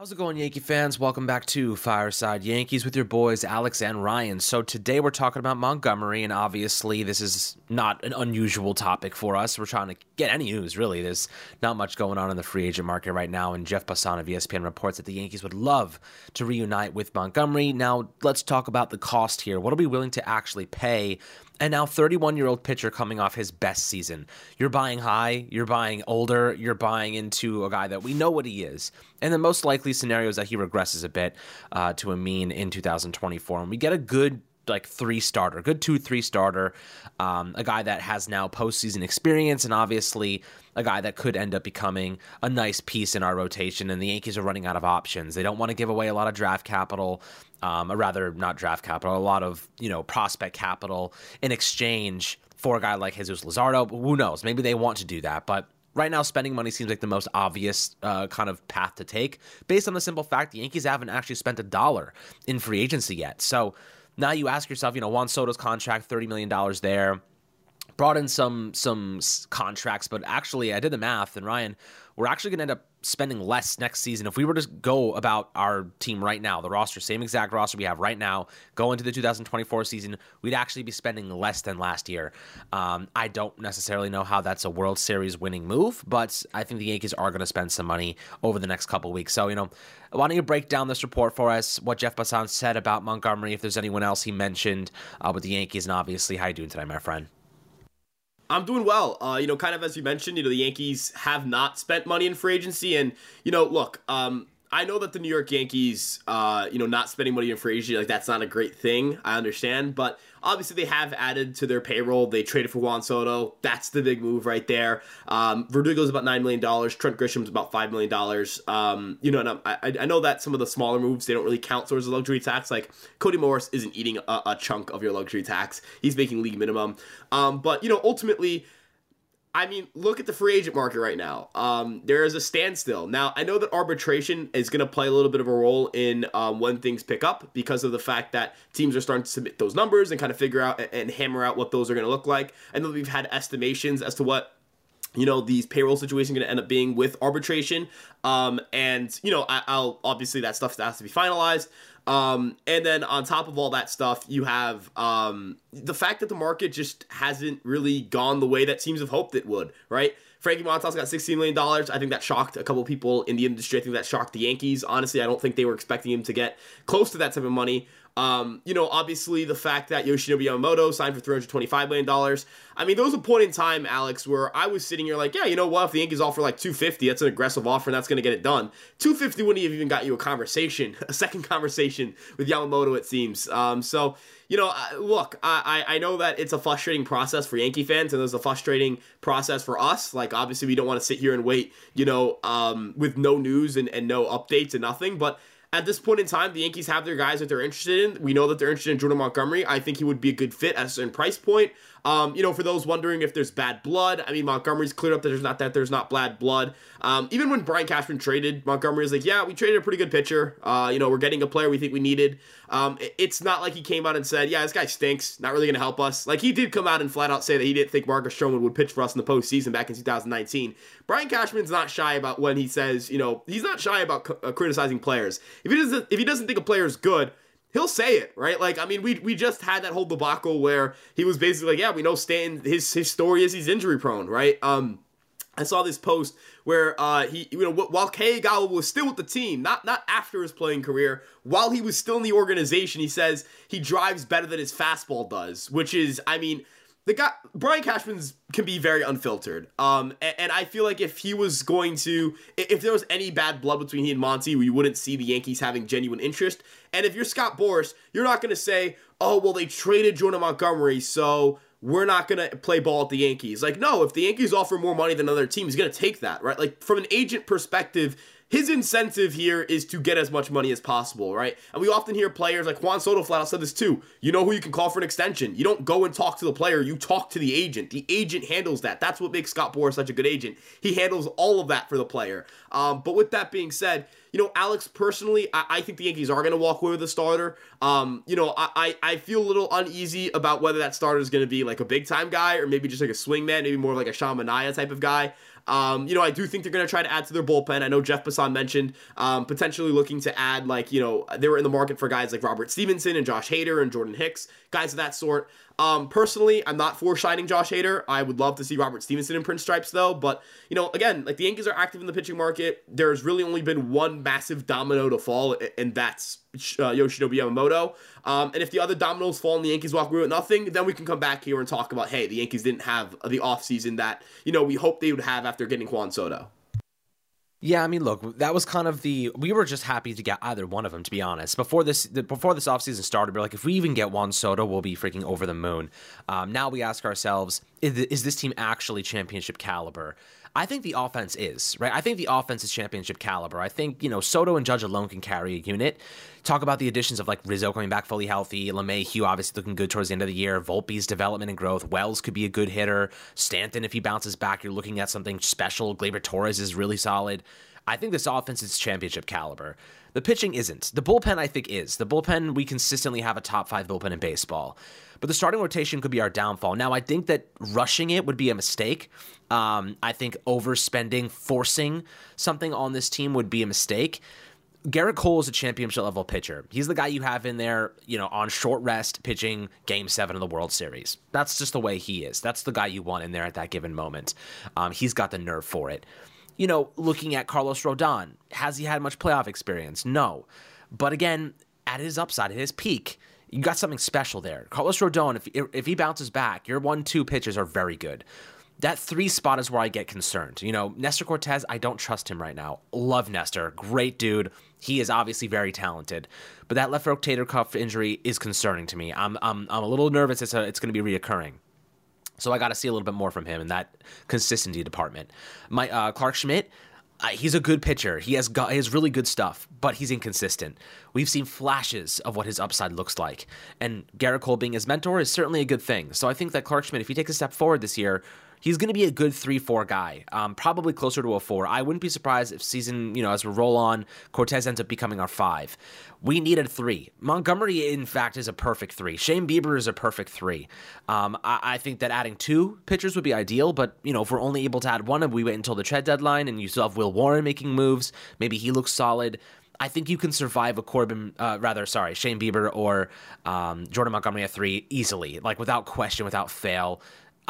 How's it going, Yankee fans? Welcome back to Fireside Yankees with your boys, Alex and Ryan. So, today we're talking about Montgomery, and obviously, this is not an unusual topic for us. We're trying to get any news, really. There's not much going on in the free agent market right now, and Jeff Passan of ESPN reports that the Yankees would love to reunite with Montgomery. Now, let's talk about the cost here. What are we willing to actually pay and now 31 year old pitcher coming off his best season. You're buying high, you're buying older, you're buying into a guy that we know what he is. And the most likely scenario is that he regresses a bit uh, to a mean in 2024. And we get a good like three starter, good two, three starter, um, a guy that has now postseason experience, and obviously a guy that could end up becoming a nice piece in our rotation. And the Yankees are running out of options. They don't want to give away a lot of draft capital, um, or rather, not draft capital, a lot of you know prospect capital in exchange for a guy like Jesus Luzardo. Who knows? Maybe they want to do that, but right now spending money seems like the most obvious uh, kind of path to take based on the simple fact the Yankees haven't actually spent a dollar in free agency yet. So now you ask yourself, you know, Juan Soto's contract, $30 million there. Brought in some some contracts, but actually, I did the math, and Ryan, we're actually going to end up spending less next season if we were to go about our team right now, the roster, same exact roster we have right now, go into the 2024 season, we'd actually be spending less than last year. Um, I don't necessarily know how that's a World Series winning move, but I think the Yankees are going to spend some money over the next couple weeks. So, you know, why don't you break down this report for us? What Jeff Passan said about Montgomery, if there's anyone else he mentioned uh, with the Yankees, and obviously, how you doing today, my friend? I'm doing well. Uh, you know, kind of as you mentioned, you know, the Yankees have not spent money in free agency, and you know, look, um, I know that the New York Yankees, uh, you know, not spending money in free agency, like that's not a great thing. I understand, but obviously they have added to their payroll. They traded for Juan Soto. That's the big move right there. Um, Verdugo's about nine million dollars. Trent Grisham's about five million dollars. Um, you know, and I, I know that some of the smaller moves they don't really count towards the luxury tax. Like Cody Morris isn't eating a, a chunk of your luxury tax. He's making league minimum. Um, but you know, ultimately I mean, look at the free agent market right now. Um, there is a standstill. Now, I know that arbitration is going to play a little bit of a role in um, when things pick up because of the fact that teams are starting to submit those numbers and kind of figure out and hammer out what those are going to look like. I know we've had estimations as to what you know these payroll situation going to end up being with arbitration um and you know I, will obviously that stuff has to be finalized um, and then on top of all that stuff, you have um, the fact that the market just hasn't really gone the way that teams have hoped it would, right? Frankie Montas got $16 million. I think that shocked a couple people in the industry. I think that shocked the Yankees. Honestly, I don't think they were expecting him to get close to that type of money. Um, you know, obviously the fact that Yoshinobu Yamamoto signed for $325 million. I mean, there was a point in time, Alex, where I was sitting here like, yeah, you know what? If the Yankees offer like 250, that's an aggressive offer and that's going to get it done. 250 wouldn't have even got you a conversation, a second conversation with Yamamoto, it seems. Um, so, you know, look, I, I know that it's a frustrating process for Yankee fans, and there's a frustrating process for us. Like, obviously, we don't want to sit here and wait, you know, um, with no news and, and no updates and nothing. But at this point in time, the Yankees have their guys that they're interested in. We know that they're interested in Jordan Montgomery. I think he would be a good fit at a certain price point. Um, you know, for those wondering if there's bad blood, I mean, Montgomery's cleared up that there's not that there's not bad blood. Um, even when Brian Cashman traded, Montgomery was like, yeah, we traded a pretty good pitcher. Uh, you know, we're getting a player we think we needed. Um, it's not like he came out and said, yeah, this guy stinks, not really going to help us. Like, he did come out and flat out say that he didn't think Marcus Stroman would pitch for us in the postseason back in 2019. Brian Cashman's not shy about when he says, you know, he's not shy about uh, criticizing players. If he doesn't, if he doesn't think a player is good, he'll say it, right? Like, I mean, we we just had that whole debacle where he was basically like, yeah, we know Stanton, his his story is he's injury prone, right? Um, I saw this post where uh, he, you know, while Kei Igawa was still with the team, not not after his playing career, while he was still in the organization, he says he drives better than his fastball does, which is, I mean, the guy Brian Cashman's can be very unfiltered. Um, and, and, I feel like if he was going to, if there was any bad blood between he and Monty, we wouldn't see the Yankees having genuine interest. And if you're Scott Boras, you're not going to say, "Oh, well, they traded Jordan Montgomery, so." We're not gonna play ball at the Yankees. Like, no, if the Yankees offer more money than other teams, he's gonna take that, right? Like, from an agent perspective, his incentive here is to get as much money as possible, right? And we often hear players like Juan Soto flat out said this too. You know who you can call for an extension. You don't go and talk to the player, you talk to the agent. The agent handles that. That's what makes Scott Boras such a good agent. He handles all of that for the player. Um, but with that being said, you know, Alex, personally, I, I think the Yankees are going to walk away with a starter. Um, you know, I, I, I feel a little uneasy about whether that starter is going to be like a big time guy or maybe just like a swing man, maybe more like a Sean Manaea type of guy. Um, you know, I do think they're going to try to add to their bullpen. I know Jeff Passan mentioned um, potentially looking to add, like, you know, they were in the market for guys like Robert Stephenson and Josh Hader and Jordan Hicks, guys of that sort. Um, personally, I'm not for shining Josh Hader. I would love to see Robert Stephenson in pinstripes, though. But, you know, again, like the Yankees are active in the pitching market. There's really only been one massive domino to fall, and that's uh, Yoshinobu Yamamoto. Um, and if the other dominoes fall and the Yankees walk away with nothing, then we can come back here and talk about, hey, the Yankees didn't have the offseason that, you know, we hoped they would have after getting Juan Soto. Yeah, I mean, look, that was kind of the we were just happy to get either one of them, to be honest. Before this, the, before this offseason started, we are like, if we even get Juan Soto, we'll be freaking over the moon. Um, now we ask ourselves, is, is this team actually championship caliber? I think the offense is, right? I think the offense is championship caliber. I think, you know, Soto and Judge alone can carry a unit. Talk about the additions of like Rizzo coming back fully healthy, LeMahieu obviously looking good towards the end of the year, Volpe's development and growth, Wells could be a good hitter, Stanton, if he bounces back, you're looking at something special. Gleyber Torres is really solid. I think this offense is championship caliber. The pitching isn't. The bullpen, I think, is. The bullpen, we consistently have a top five bullpen in baseball. But the starting rotation could be our downfall. Now, I think that rushing it would be a mistake. Um, I think overspending, forcing something on this team would be a mistake. Gerrit Cole is a championship level pitcher. He's the guy you have in there, you know, on short rest pitching game seven of the World Series. That's just the way he is. That's the guy you want in there at that given moment. Um, he's got the nerve for it. You know, looking at Carlos Rodon, has he had much playoff experience? No. But again, at his upside, at his peak, you got something special there. Carlos Rodon, if if he bounces back, your one two pitches are very good. That three spot is where I get concerned. You know, Nestor Cortes, I don't trust him right now. Love Nestor, great dude. He is obviously very talented, but that left rotator cuff injury is concerning to me. I'm I'm I'm a little nervous. It's it's going to be reoccurring. So I got to see a little bit more from him in that consistency department. My uh, Clarke Schmidt, he's a good pitcher. He has got he has really good stuff, but he's inconsistent. We've seen flashes of what his upside looks like, and Gerrit Cole being his mentor is certainly a good thing. So I think that Clarke Schmidt, if he takes a step forward this year, he's going to be a good three four guy, um, probably closer to a four. I wouldn't be surprised if season you know as we roll on, Cortes ends up becoming our five. We needed three. Montgomery, in fact, is a perfect three. Shane Bieber is a perfect three. Um, I, I, think that adding two pitchers would be ideal, but you know if we're only able to add one, and we wait until the trade deadline, and you still have Will Warren making moves, maybe he looks solid. I think you can survive a Corbin, uh, rather, sorry, Shane Bieber or um, Jordan Montgomery at three easily, like without question, without fail.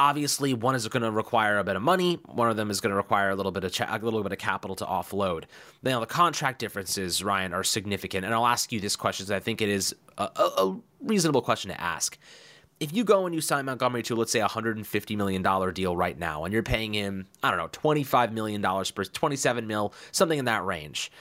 Obviously, one is going to require a bit of money. One of them is going to require a little bit of cha- a little bit of capital to offload. Now, the contract differences, Ryan, are significant, and I'll ask you this question because I think it is a, a, reasonable question to ask. If you go and you sign Montgomery to, let's say, a $150 million deal right now, and you're paying him, I don't know, $25 million per 27 mil, something in that range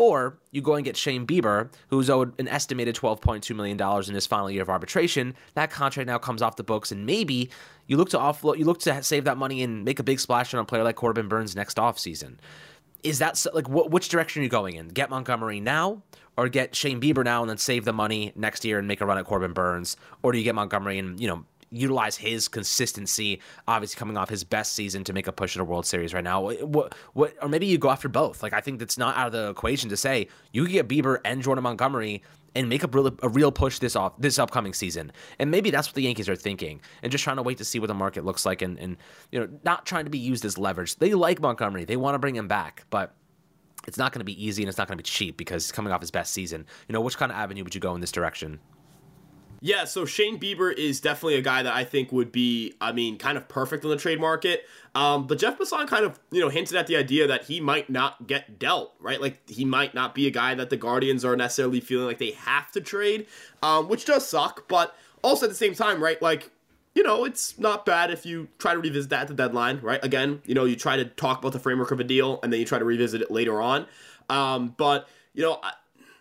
or you go and get Shane Bieber, who's owed an estimated $12.2 million in his final year of arbitration. That contract now comes off the books, and maybe you look to offload, you look to save that money and make a big splash on a player like Corbin Burnes next offseason. Is that like wh- which direction are you going in? Get Montgomery now, or get Shane Bieber now and then save the money next year and make a run at Corbin Burnes, or do you get Montgomery and you know utilize his consistency, obviously coming off his best season to make a push at a World Series right now. What, what, or maybe you go after both. Like I think that's not out of the equation to say you get Bieber and Jordan Montgomery and make a real, a real push this off this upcoming season. And maybe that's what the Yankees are thinking, and just trying to wait to see what the market looks like, and, and you know, not trying to be used as leverage. They like Montgomery, they want to bring him back, but it's not going to be easy and it's not going to be cheap because he's coming off his best season. You know, which kind of avenue would you go in this direction? Yeah, so Shane Bieber is definitely a guy that I think would be, I mean, kind of perfect in the trade market. Um, but Jeff Passan kind of, you know, hinted at the idea that he might not get dealt, right? Like he might not be a guy that the Guardians are necessarily feeling like they have to trade, um, which does suck. But also at the same time, right? Like, you know, it's not bad if you try to revisit that at the deadline, right? Again, you know, you try to talk about the framework of a deal and then you try to revisit it later on. Um, but you know,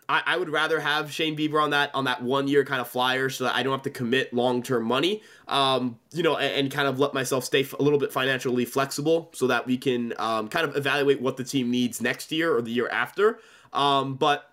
I, I would rather have Shane Bieber on that on that one year kind of flyer so that I don't have to commit long term money. Um, you know, and, and, kind of let myself stay a little bit financially flexible so that we can um, kind of evaluate what the team needs next year or the year after. Um, but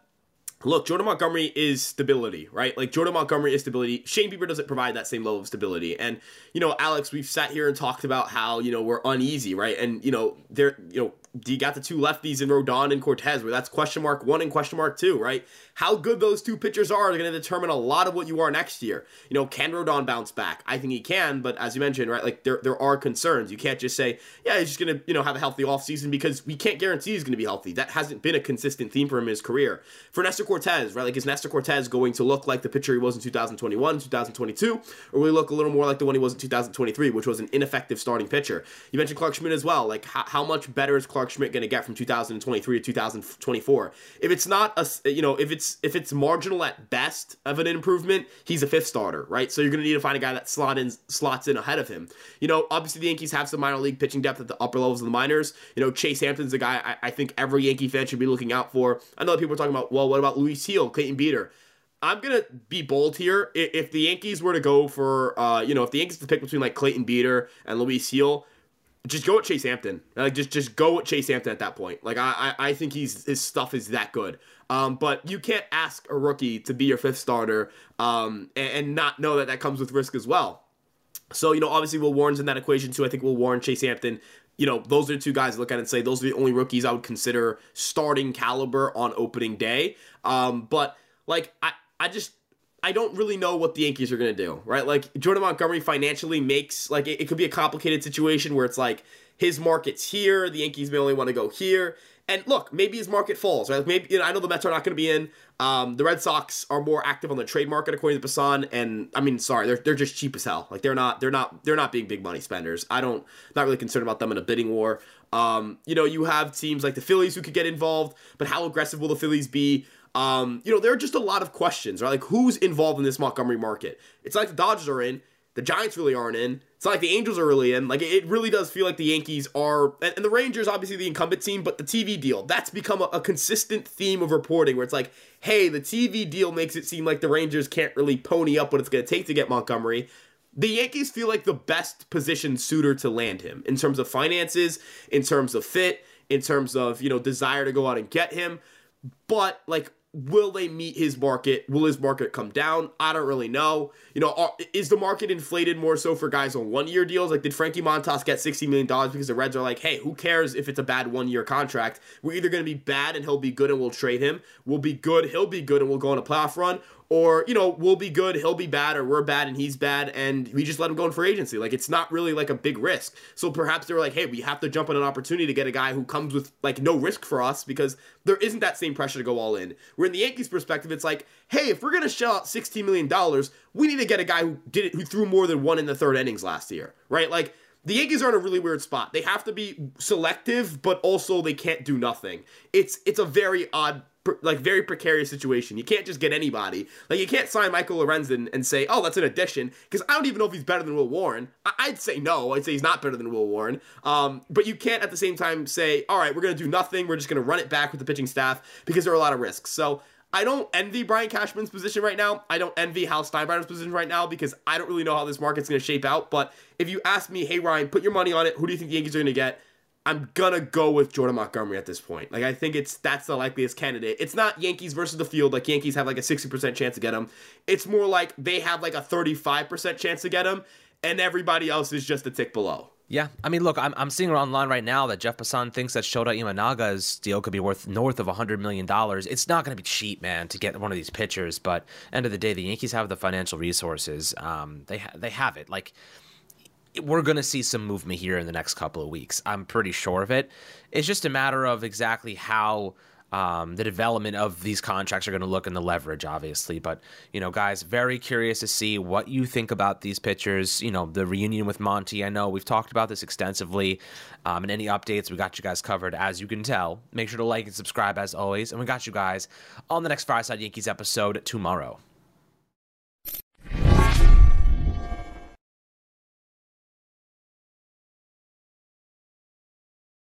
look, Jordan Montgomery is stability, right? Like Jordan Montgomery is stability. Shane Bieber doesn't provide that same level of stability. And you know, Alex, we've sat here and talked about how you know we're uneasy, right? And you know, there, you know, you got the two lefties in Rodon and Cortes, where that's question mark one and question mark two, right? How good those two pitchers are are going to determine a lot of what you are next year. You know, can Rodon bounce back? I think he can, but as you mentioned, right, like there there are concerns. You can't just say, yeah, he's just going to you know have a healthy offseason because we can't guarantee he's going to be healthy. That hasn't been a consistent theme for him in his career. For Nestor Cortes, right, like is Nestor Cortes going to look like the pitcher he was in 2021, 2022, or will he look a little more like the one he was in 2023, which was an ineffective starting pitcher? You mentioned Clarke Schmidt as well. Like how, how much better is Clarke Schmidt going to get from 2023 to 2024? If it's not a you know if it's if it's marginal at best of an improvement, he's a fifth starter, right? So you're going to need to find a guy that slot in slots in ahead of him. You know, obviously the Yankees have some minor league pitching depth at the upper levels of the minors. You know, Chase Hampton's a guy I, I think every Yankee fan should be looking out for. I know people are talking about, well, what about Luis Gil, Clayton Beeter? I'm gonna be bold here. If the Yankees were to go for, uh, you know, if the Yankees to pick between like Clayton Beeter and Luis Gil, just go with Chase Hampton. Like just just go with Chase Hampton at that point. Like I I, I think he's his stuff is that good. Um, but you can't ask a rookie to be your fifth starter um, and, and not know that that comes with risk as well. So you know obviously Will Warren's in that equation too. I think Will Warren, Chase Hampton. You know, those are two guys I look at and say those are the only rookies I would consider starting caliber on opening day. Um, but like I, I just I don't really know what the Yankees are going to do, right? Like Jordan Montgomery financially makes like it, it, could be a complicated situation where it's like his market's here, the Yankees may only want to go here. And look, maybe his market falls, right? Maybe you know, I know the Mets are not going to be in. Um, the Red Sox are more active on the trade market according to Passan, and I mean, sorry, they're they're just cheap as hell. Like they're not they're not they're not being big money spenders. I don't not really concerned about them in a bidding war. Um, you know, you have teams like the Phillies who could get involved, but how aggressive will the Phillies be? Um, you know, there are just a lot of questions, right? Like who's involved in this Montgomery market? It's like the Dodgers are in, the Giants really aren't in. Not like the Angels are really in. Like it really does feel like the Yankees are, and, and the Rangers obviously the incumbent team, but the TV deal that's become a, a, consistent theme of reporting where it's like, hey, the TV deal makes it seem like the Rangers can't really pony up what it's going to take to get Montgomery. The Yankees feel like the best positioned suitor to land him in terms of finances, in terms of fit, in terms of you know desire to go out and get him. But like Will they meet his market? Will his market come down? I don't really know. You know, are, is the market inflated more so for guys on one year deals? Like, did Frankie Montas get $60 million because the Reds are like, hey, who cares if it's a bad one year contract? We're either going to be bad and he'll be good and we'll trade him. We'll be good, he'll be good and we'll go on a playoff run or you know we'll be good he'll be bad or we're bad and he's bad and we just let him go in for agency like it's not really like a big risk so perhaps they're like hey we have to jump on an opportunity to get a guy who comes with like no risk for us because there isn't that same pressure to go all in where in the yankees perspective it's like hey if we're gonna shell out 16 million dollars we need to get a guy who did it who threw more than one in the third innings last year right like the Yankees are in a really weird spot. They have to be selective, but also they can't do nothing. It's it's a very odd like very precarious situation. You can't just get anybody. Like you can't sign Michael Lorenzen and say, "Oh, that's an addition," because I don't even know if he's better than Will Warren. I- would say no. I'd say he's not better than Will Warren. Um, but you can't at the same time say, "All right, we're gonna do nothing. We're just gonna run it back with the pitching staff," because there are a lot of risks. So. I don't envy Brian Cashman's position right now. I don't envy Hal Steinbrenner's position right now because I don't really know how this market's going to shape out. But if you ask me, hey Ryan, put your money on it. Who do you think the Yankees are going to get? I'm gonna go with Jordan Montgomery at this point. Like I think it's that's the likeliest candidate. It's not Yankees versus the field. Like Yankees have like a 60% chance to get him. It's more like they have like a 35% chance to get him, and everybody else is just a tick below. Yeah, I mean, look, I'm, I'm seeing online right now that Jeff Passan thinks that Shota Imanaga's deal could be worth north of $100 million. It's not going to be cheap, man, to get one of these pitchers, but end of the day, the Yankees have the financial resources. Um, they, ha- they have it. Like, we're going to see some movement here in the next couple of weeks. I'm pretty sure of it. It's just a matter of exactly how um, the development of these contracts are going to look and the leverage, obviously. But, you know, guys, very curious to see what you think about these pitchers. You know, the reunion with Monty. I know we've talked about this extensively. Um, and any updates, we got you guys covered, as you can tell. Make sure to like and subscribe as always. And we got you guys on the next Fireside Yankees episode tomorrow.